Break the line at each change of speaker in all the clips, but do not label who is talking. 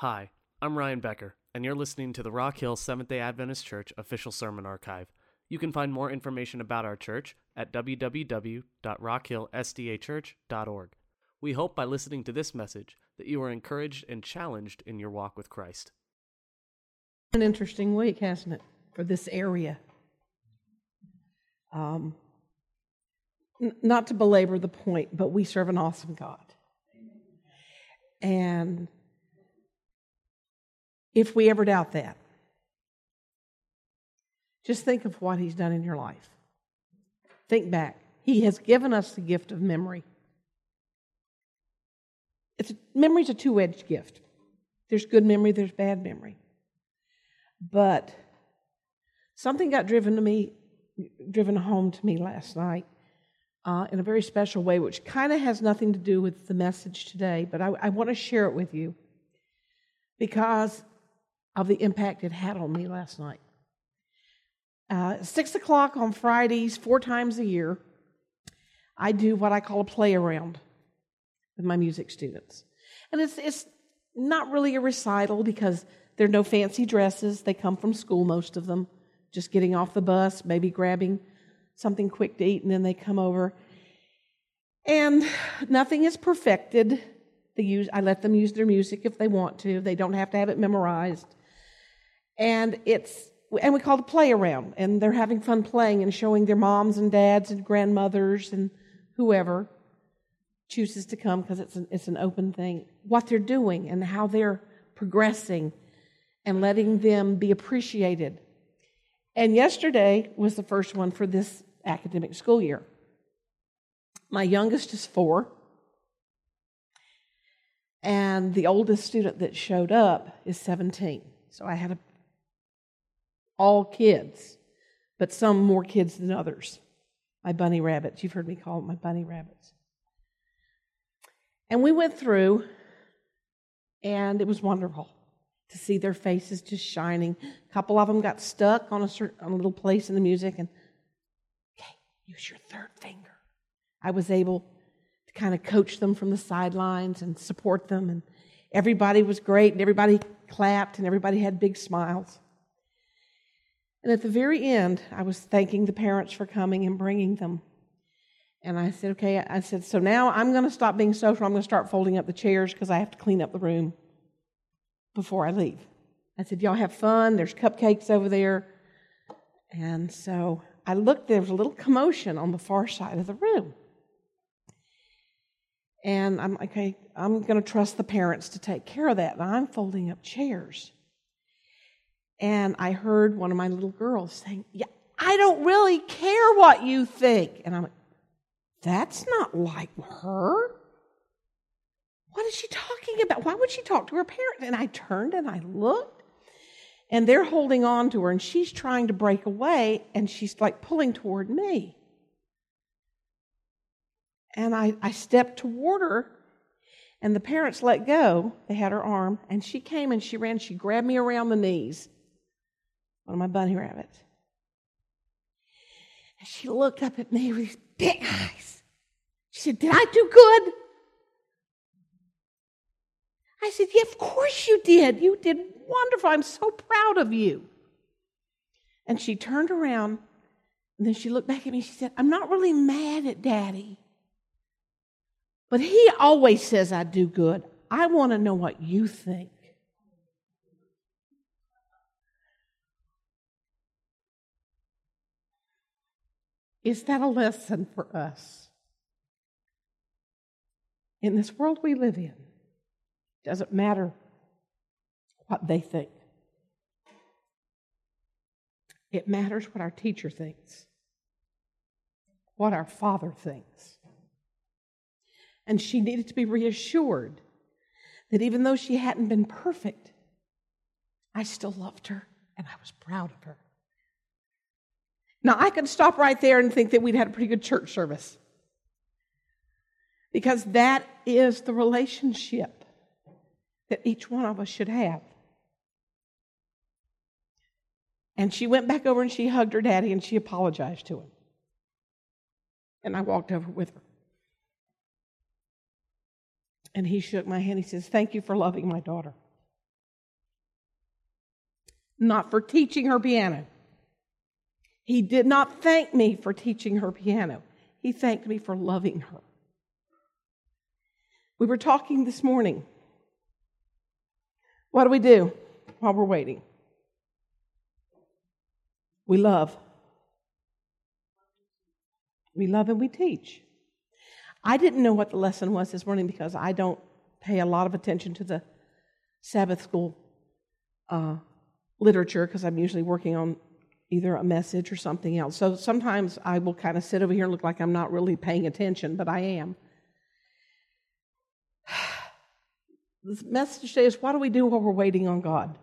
Hi, I'm Ryan Becker, and you're listening to the Rock Hill Seventh day Adventist Church official sermon archive. You can find more information about our church at www.rockhillsdachurch.org. We hope by listening to this message that you are encouraged and challenged in your walk with Christ.
An interesting week, hasn't it, for this area? Um, n- not to belabor the point, but we serve an awesome God. And if we ever doubt that, just think of what He's done in your life. Think back. He has given us the gift of memory. It's, memory's a two edged gift. There's good memory, there's bad memory. But something got driven to me, driven home to me last night uh, in a very special way, which kind of has nothing to do with the message today, but I, I want to share it with you because of the impact it had on me last night. Uh, six o'clock on Fridays, four times a year, I do what I call a play around with my music students. And it's, it's not really a recital because there are no fancy dresses. They come from school, most of them, just getting off the bus, maybe grabbing something quick to eat, and then they come over. And nothing is perfected. They use, I let them use their music if they want to. They don't have to have it memorized. And it's and we call it play around, and they're having fun playing and showing their moms and dads and grandmothers and whoever chooses to come because it's an, it's an open thing what they're doing and how they're progressing and letting them be appreciated. And yesterday was the first one for this academic school year. My youngest is four, and the oldest student that showed up is 17. So I had a all kids, but some more kids than others. My bunny rabbits. You've heard me call them my bunny rabbits. And we went through, and it was wonderful to see their faces just shining. A couple of them got stuck on a, certain, on a little place in the music, and okay, use your third finger. I was able to kind of coach them from the sidelines and support them, and everybody was great, and everybody clapped, and everybody had big smiles. And at the very end, I was thanking the parents for coming and bringing them. And I said, okay, I said, so now I'm going to stop being social. I'm going to start folding up the chairs because I have to clean up the room before I leave. I said, y'all have fun. There's cupcakes over there. And so I looked, there was a little commotion on the far side of the room. And I'm okay, I'm going to trust the parents to take care of that. And I'm folding up chairs. And I heard one of my little girls saying, Yeah, I don't really care what you think. And I'm like, That's not like her. What is she talking about? Why would she talk to her parents? And I turned and I looked, and they're holding on to her, and she's trying to break away, and she's like pulling toward me. And I, I stepped toward her, and the parents let go. They had her arm, and she came and she ran. She grabbed me around the knees one of my bunny rabbits. And she looked up at me with these big eyes. She said, Did I do good? I said, Yeah, of course you did. You did wonderful. I'm so proud of you. And she turned around and then she looked back at me. She said, I'm not really mad at daddy. But he always says I do good. I want to know what you think. Is that a lesson for us? In this world we live in, doesn't matter what they think. It matters what our teacher thinks, what our father thinks. And she needed to be reassured that even though she hadn't been perfect, I still loved her and I was proud of her. Now, I could stop right there and think that we'd had a pretty good church service. Because that is the relationship that each one of us should have. And she went back over and she hugged her daddy and she apologized to him. And I walked over with her. And he shook my hand. He says, Thank you for loving my daughter. not for teaching her piano. He did not thank me for teaching her piano. He thanked me for loving her. We were talking this morning. What do we do while we're waiting? We love. We love and we teach. I didn't know what the lesson was this morning because I don't pay a lot of attention to the Sabbath school uh, literature because I'm usually working on either a message or something else. So sometimes I will kind of sit over here and look like I'm not really paying attention, but I am. The message today is what do we do while we're waiting on God?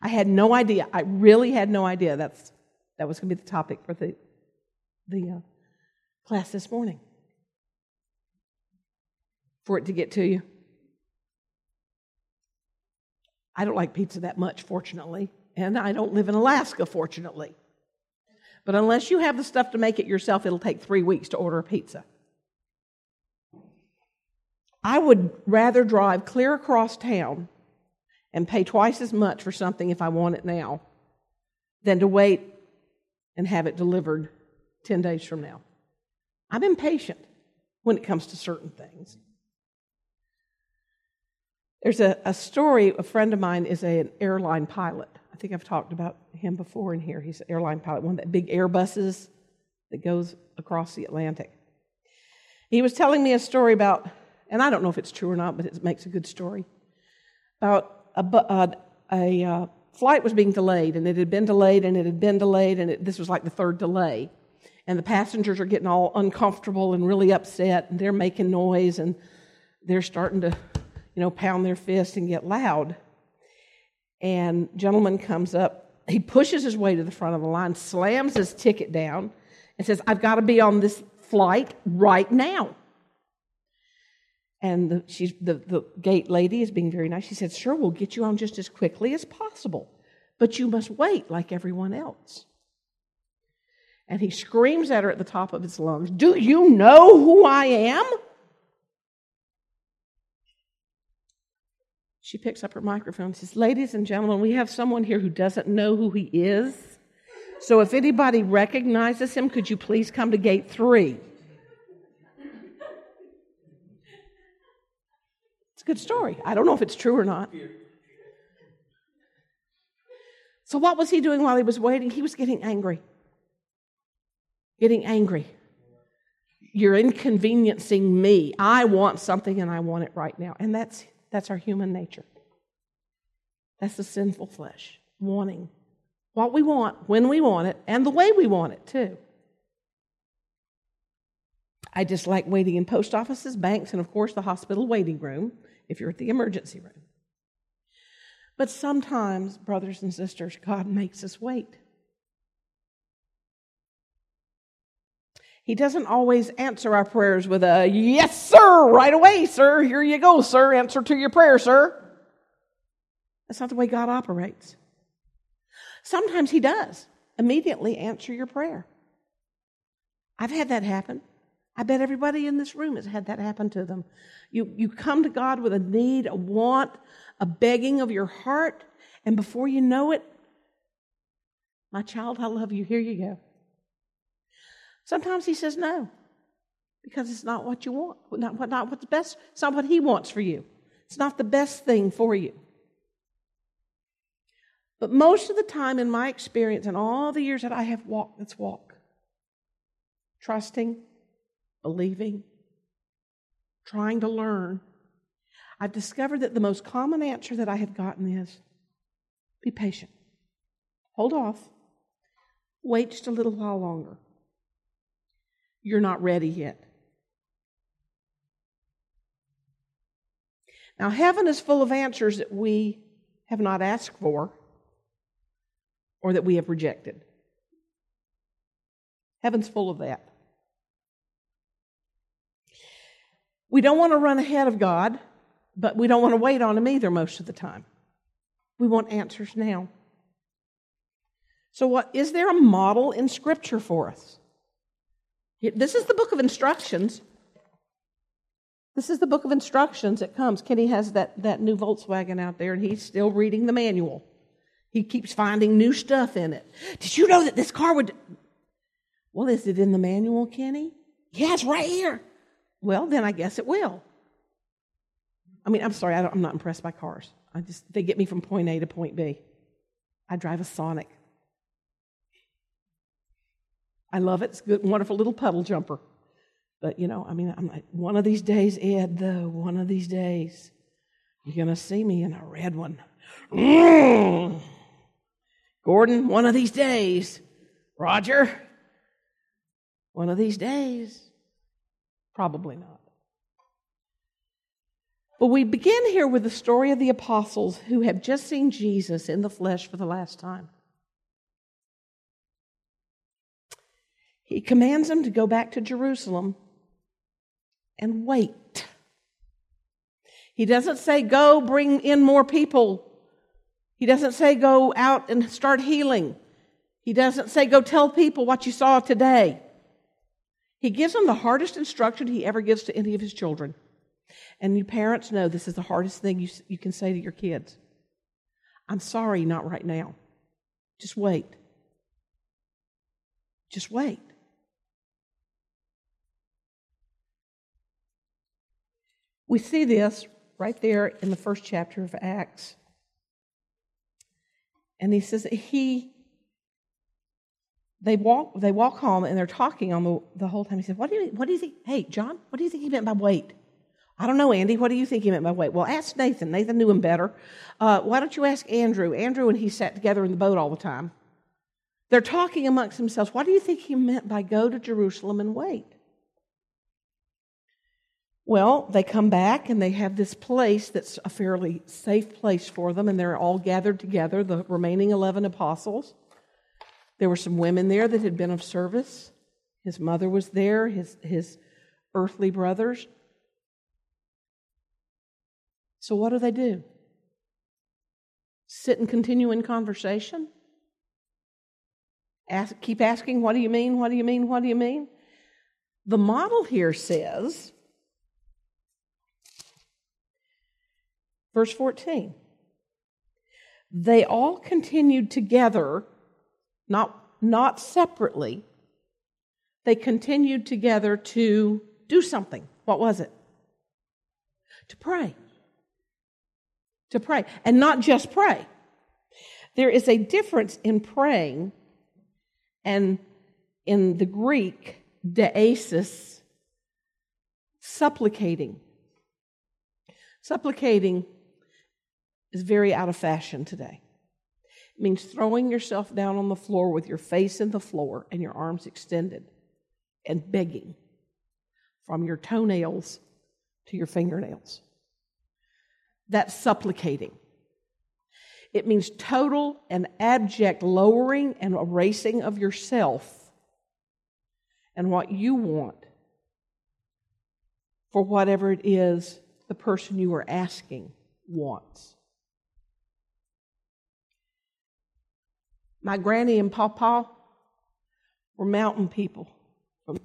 I had no idea. I really had no idea that's that was going to be the topic for the the uh, class this morning. For it to get to you. I don't like pizza that much, fortunately, and I don't live in Alaska, fortunately. But unless you have the stuff to make it yourself, it'll take three weeks to order a pizza. I would rather drive clear across town and pay twice as much for something if I want it now than to wait and have it delivered 10 days from now. I'm impatient when it comes to certain things. There's a, a story, a friend of mine is a, an airline pilot. I think I've talked about him before in here. He's an airline pilot, one of the big Airbuses that goes across the Atlantic. He was telling me a story about, and I don't know if it's true or not, but it makes a good story, about a, a, a uh, flight was being delayed, and it had been delayed, and it had been delayed, and it, this was like the third delay. And the passengers are getting all uncomfortable and really upset, and they're making noise, and they're starting to you know, pound their fist and get loud. And gentleman comes up, he pushes his way to the front of the line, slams his ticket down, and says, I've got to be on this flight right now. And the, she's, the, the gate lady is being very nice. She said, Sure, we'll get you on just as quickly as possible, but you must wait like everyone else. And he screams at her at the top of his lungs, Do you know who I am? She picks up her microphone and says, Ladies and gentlemen, we have someone here who doesn't know who he is. So if anybody recognizes him, could you please come to gate three? It's a good story. I don't know if it's true or not. So, what was he doing while he was waiting? He was getting angry. Getting angry. You're inconveniencing me. I want something and I want it right now. And that's that's our human nature. That's the sinful flesh, wanting what we want, when we want it, and the way we want it, too. I just like waiting in post offices, banks, and of course the hospital waiting room if you're at the emergency room. But sometimes, brothers and sisters, God makes us wait. He doesn't always answer our prayers with a, yes, sir, right away, sir. Here you go, sir. Answer to your prayer, sir. That's not the way God operates. Sometimes He does immediately answer your prayer. I've had that happen. I bet everybody in this room has had that happen to them. You, you come to God with a need, a want, a begging of your heart, and before you know it, my child, I love you. Here you go. Sometimes he says no because it's not what you want, not, what, not what's best. It's not what he wants for you. It's not the best thing for you. But most of the time, in my experience, and all the years that I have walked this walk, trusting, believing, trying to learn, I've discovered that the most common answer that I have gotten is be patient, hold off, wait just a little while longer you're not ready yet. Now, heaven is full of answers that we have not asked for or that we have rejected. Heaven's full of that. We don't want to run ahead of God, but we don't want to wait on Him either most of the time. We want answers now. So, what is there a model in Scripture for us? This is the book of instructions. This is the book of instructions that comes. Kenny has that, that new Volkswagen out there, and he's still reading the manual. He keeps finding new stuff in it. Did you know that this car would? Well, is it in the manual, Kenny? Yes, right here. Well, then I guess it will. I mean, I'm sorry, I am not impressed by cars. I just they get me from point A to point B. I drive a Sonic. I love it. It's a good, wonderful little puddle jumper. But you know, I mean, I'm like, one of these days, Ed, though, one of these days, you're gonna see me in a red one. Gordon, one of these days. Roger, one of these days. Probably not. But we begin here with the story of the apostles who have just seen Jesus in the flesh for the last time. He commands them to go back to Jerusalem and wait. He doesn't say, go bring in more people. He doesn't say, go out and start healing. He doesn't say, go tell people what you saw today. He gives them the hardest instruction he ever gives to any of his children. And you parents know this is the hardest thing you, you can say to your kids. I'm sorry, not right now. Just wait. Just wait. We see this right there in the first chapter of Acts. And he says he they walk they walk home and they're talking on the, the whole time. He said, What do you what you think? Hey, John, what do you think he meant by wait? I don't know, Andy. What do you think he meant by wait? Well, ask Nathan. Nathan knew him better. Uh, why don't you ask Andrew? Andrew and he sat together in the boat all the time. They're talking amongst themselves. What do you think he meant by go to Jerusalem and wait? Well, they come back and they have this place that's a fairly safe place for them, and they're all gathered together, the remaining 11 apostles. There were some women there that had been of service. His mother was there, his, his earthly brothers. So, what do they do? Sit and continue in conversation? Ask, keep asking, What do you mean? What do you mean? What do you mean? The model here says, Verse 14. They all continued together, not, not separately. They continued together to do something. What was it? To pray. To pray. And not just pray. There is a difference in praying and in the Greek, deesis, supplicating. Supplicating is very out of fashion today. It means throwing yourself down on the floor with your face in the floor and your arms extended and begging from your toenails to your fingernails. That's supplicating. It means total and abject lowering and erasing of yourself and what you want for whatever it is the person you are asking wants. My granny and papa were mountain people from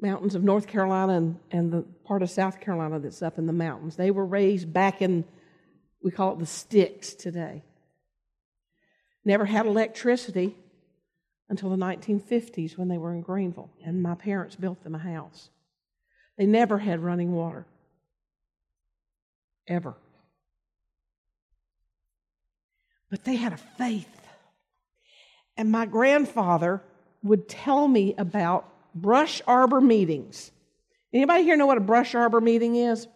mountains of North Carolina and, and the part of South Carolina that's up in the mountains. They were raised back in, we call it the sticks today. Never had electricity until the 1950s when they were in Greenville, and my parents built them a house. They never had running water. Ever. But they had a faith. And my grandfather would tell me about brush arbor meetings. Anybody here know what a brush arbor meeting is?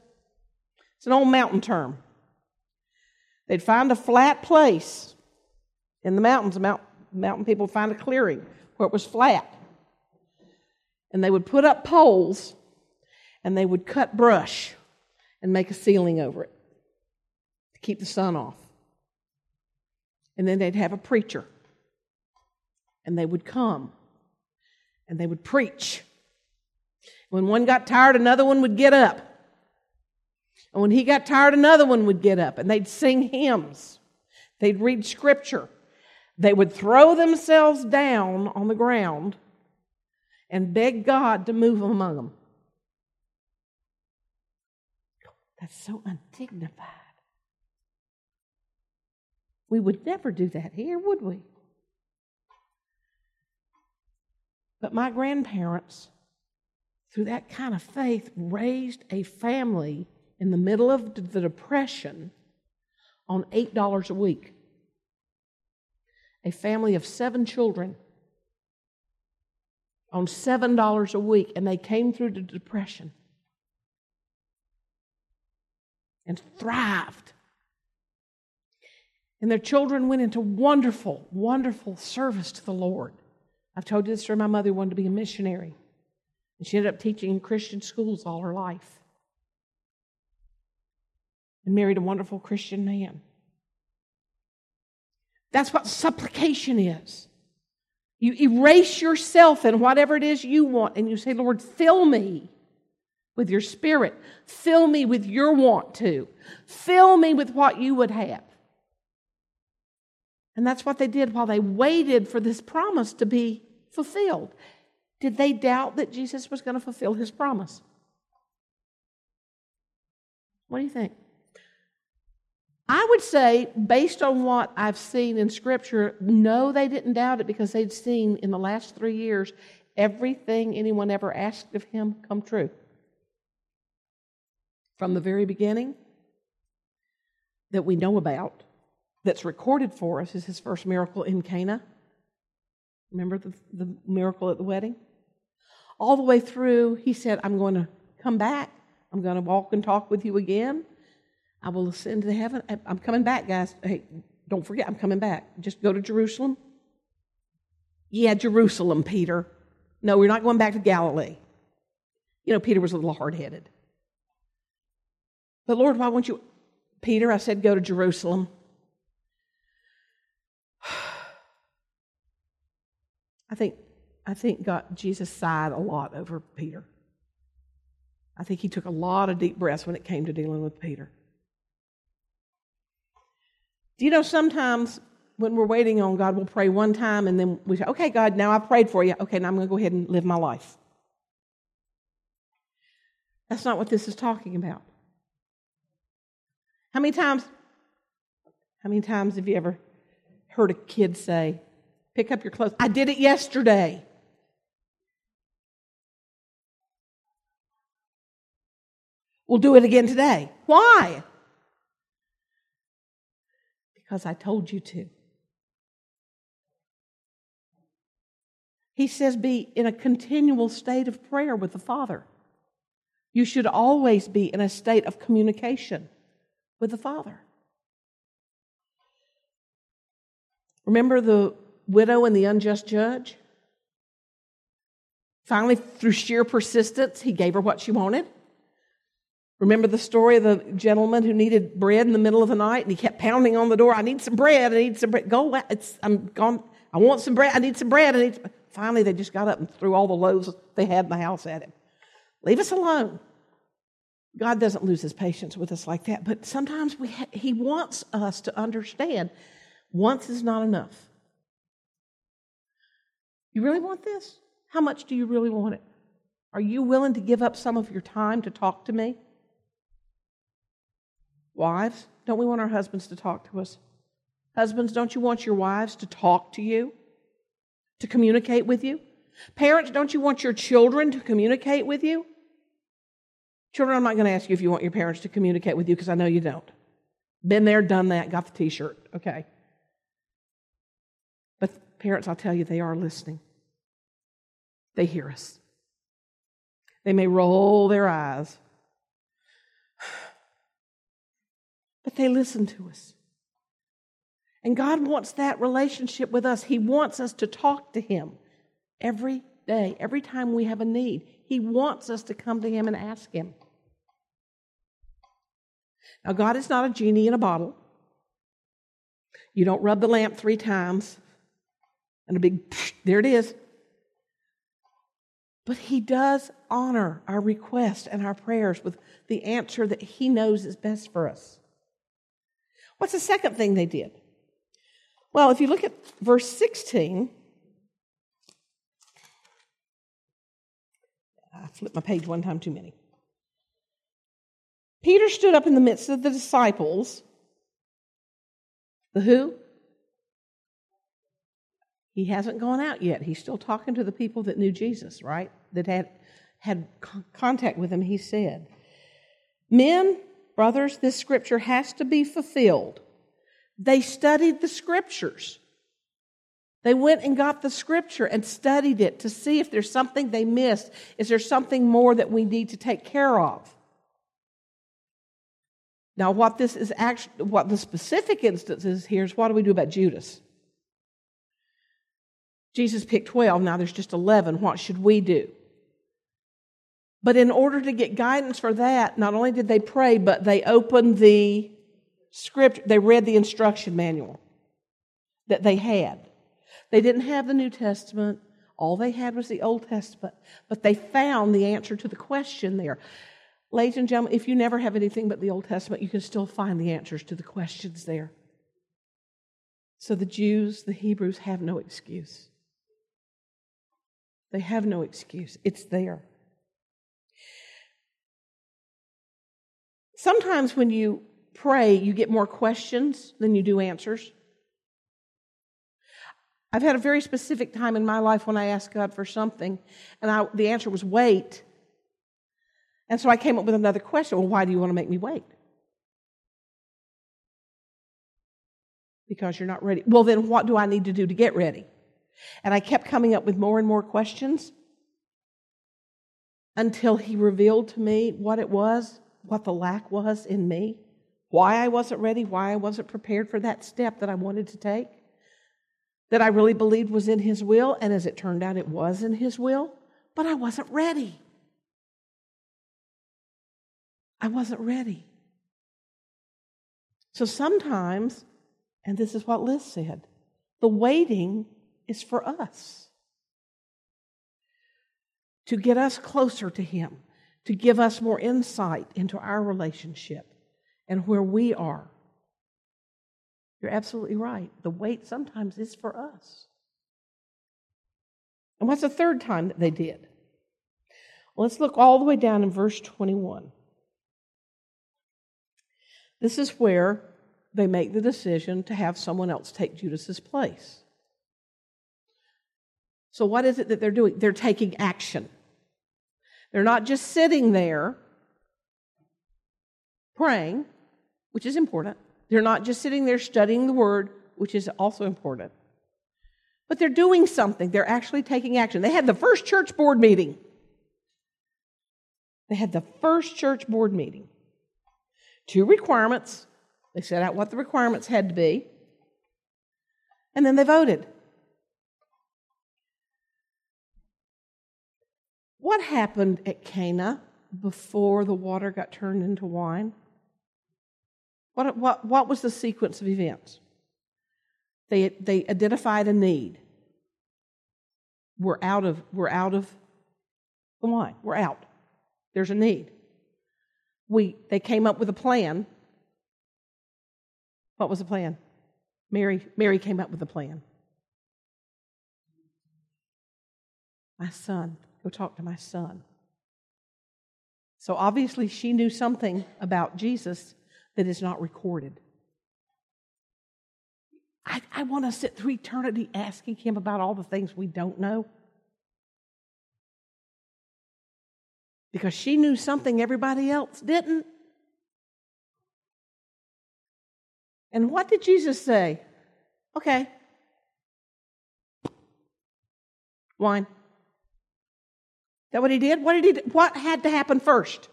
It's an old mountain term. They'd find a flat place in the mountains. Mountain, people would find a clearing where it was flat. And they would put up poles and they would cut brush and make a ceiling over it to keep the sun off. And then they'd have a preacher. And they would come and they would preach. When one got tired, another one would get up. And when he got tired, another one would get up and they'd sing hymns. They'd read scripture. They would throw themselves down on the ground and beg God to move among them. That's so undignified. We would never do that here, would we? But my grandparents, through that kind of faith, raised a family in the middle of the Depression on $8 a week. A family of seven children on $7 a week, and they came through the Depression and thrived. And their children went into wonderful, wonderful service to the Lord. I've told you this story. My mother wanted to be a missionary, and she ended up teaching in Christian schools all her life and married a wonderful Christian man. That's what supplication is. You erase yourself and whatever it is you want, and you say, Lord, fill me with your spirit. Fill me with your want to. Fill me with what you would have. And that's what they did while they waited for this promise to be fulfilled. Did they doubt that Jesus was going to fulfill his promise? What do you think? I would say, based on what I've seen in Scripture, no, they didn't doubt it because they'd seen in the last three years everything anyone ever asked of him come true. From the very beginning, that we know about, that's recorded for us, is his first miracle in Cana. Remember the, the miracle at the wedding? All the way through, he said, I'm going to come back. I'm going to walk and talk with you again. I will ascend to heaven. I'm coming back, guys. Hey, don't forget, I'm coming back. Just go to Jerusalem. Yeah, Jerusalem, Peter. No, we're not going back to Galilee. You know, Peter was a little hard headed. But Lord, why won't you? Peter, I said, go to Jerusalem. I think, I think God, Jesus sighed a lot over Peter. I think he took a lot of deep breaths when it came to dealing with Peter. Do you know sometimes when we're waiting on God, we'll pray one time and then we say, okay, God, now I've prayed for you. Okay, now I'm going to go ahead and live my life. That's not what this is talking about. How many times, how many times have you ever heard a kid say, pick up your clothes? I did it yesterday. We'll do it again today. Why? because I told you to. He says, be in a continual state of prayer with the Father. You should always be in a state of communication with the Father. Remember the widow and the unjust judge? Finally, through sheer persistence, he gave her what she wanted. Remember the story of the gentleman who needed bread in the middle of the night and he kept pounding on the door. I need some bread. I need some bread. Go away. It's, I'm gone. I want some bread. I need some bread. I need some... Finally, they just got up and threw all the loaves they had in the house at him. Leave us alone. God doesn't lose his patience with us like that, but sometimes we ha- he wants us to understand once is not enough. You really want this? How much do you really want it? Are you willing to give up some of your time to talk to me? Wives, don't we want our husbands to talk to us? Husbands, don't you want your wives to talk to you, to communicate with you? Parents, don't you want your children to communicate with you? Children, I'm not going to ask you if you want your parents to communicate with you because I know you don't. Been there, done that, got the t shirt, okay. But parents, I'll tell you, they are listening. They hear us. They may roll their eyes, but they listen to us. And God wants that relationship with us. He wants us to talk to Him every day, every time we have a need. He wants us to come to Him and ask Him. Now, God is not a genie in a bottle. You don't rub the lamp three times and a big, there it is. But He does honor our requests and our prayers with the answer that He knows is best for us. What's the second thing they did? Well, if you look at verse 16, I flipped my page one time too many. Peter stood up in the midst of the disciples. The who? He hasn't gone out yet. He's still talking to the people that knew Jesus, right? That had had contact with him. He said, "Men, brothers, this scripture has to be fulfilled." They studied the scriptures. They went and got the scripture and studied it to see if there's something they missed. Is there something more that we need to take care of? Now, what this is actually, what the specific instance is here is what do we do about Judas? Jesus picked 12, now there's just 11. What should we do? But in order to get guidance for that, not only did they pray, but they opened the script, they read the instruction manual that they had. They didn't have the New Testament, all they had was the Old Testament, but they found the answer to the question there. Ladies and gentlemen, if you never have anything but the Old Testament, you can still find the answers to the questions there. So the Jews, the Hebrews have no excuse. They have no excuse. It's there. Sometimes when you pray, you get more questions than you do answers. I've had a very specific time in my life when I asked God for something, and I, the answer was wait. And so I came up with another question well, why do you want to make me wait? Because you're not ready. Well, then what do I need to do to get ready? And I kept coming up with more and more questions until He revealed to me what it was, what the lack was in me, why I wasn't ready, why I wasn't prepared for that step that I wanted to take, that I really believed was in His will. And as it turned out, it was in His will, but I wasn't ready. I wasn't ready. So sometimes, and this is what Liz said, the waiting is for us to get us closer to Him, to give us more insight into our relationship and where we are. You're absolutely right. The wait sometimes is for us. And what's the third time that they did? Let's look all the way down in verse 21. This is where they make the decision to have someone else take Judas's place. So, what is it that they're doing? They're taking action. They're not just sitting there praying, which is important. They're not just sitting there studying the word, which is also important. But they're doing something. They're actually taking action. They had the first church board meeting. They had the first church board meeting two requirements. They set out what the requirements had to be, and then they voted. What happened at Cana before the water got turned into wine? What, what, what was the sequence of events? They, they identified a need. We're out of, we're out of the wine. We're out. There's a need we they came up with a plan. What was the plan? Mary Mary came up with a plan. My son, go talk to my son. So obviously she knew something about Jesus that is not recorded. I, I want to sit through eternity asking him about all the things we don't know. because she knew something everybody else didn't. And what did Jesus say? Okay. Wine. That what he did? What did he do? What had to happen first?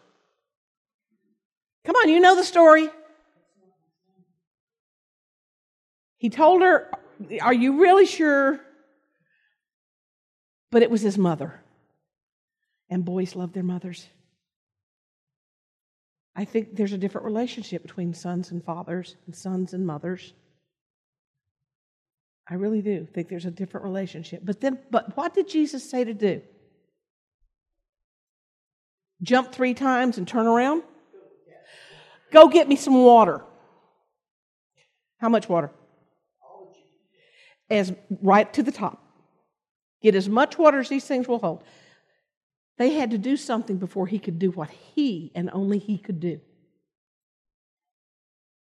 Come on, you know the story. He told her, Are you really sure? But it was his mother and boys love their mothers. I think there's a different relationship between sons and fathers and sons and mothers. I really do think there's a different relationship. But then, but what did Jesus say to do? Jump three times and turn around? Go get me some water. How much water? As right to the top. Get as much water as these things will hold. They had to do something before he could do what he and only he could do.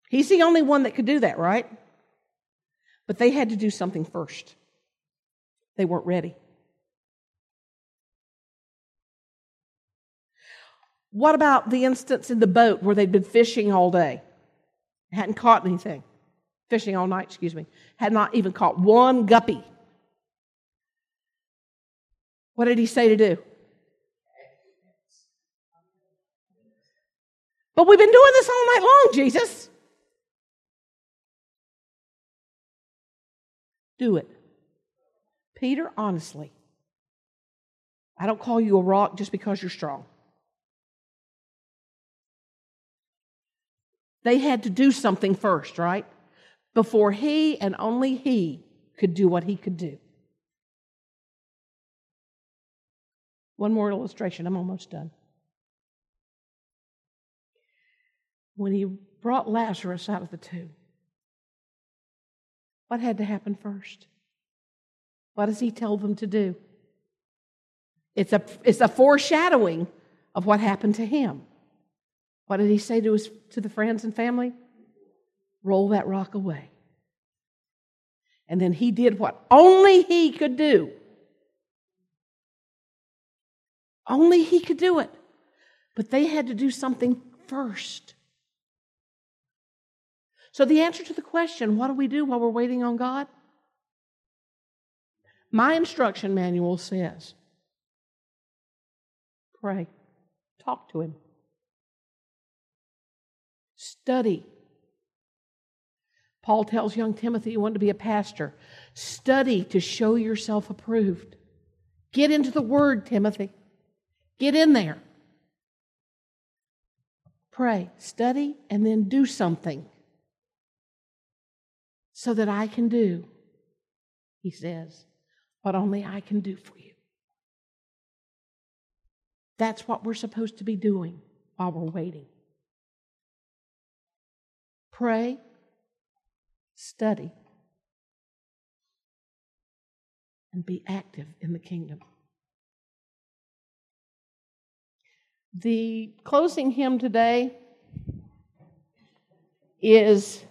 He's the only one that could do that, right? But they had to do something first. They weren't ready. What about the instance in the boat where they'd been fishing all day? Hadn't caught anything. Fishing all night, excuse me. Had not even caught one guppy. What did he say to do? But we've been doing this all night long, Jesus. Do it. Peter, honestly, I don't call you a rock just because you're strong. They had to do something first, right? Before he and only he could do what he could do. One more illustration, I'm almost done. When he brought Lazarus out of the tomb, what had to happen first? What does he tell them to do? It's a, it's a foreshadowing of what happened to him. What did he say to, his, to the friends and family? Roll that rock away. And then he did what only he could do. Only he could do it. But they had to do something first. So, the answer to the question, what do we do while we're waiting on God? My instruction manual says pray, talk to Him, study. Paul tells young Timothy you want to be a pastor. Study to show yourself approved. Get into the Word, Timothy. Get in there. Pray, study, and then do something so that I can do, he says, what only I can do for you. That's what we're supposed to be doing while we're waiting. Pray, study, and be active in the kingdom. The closing hymn today is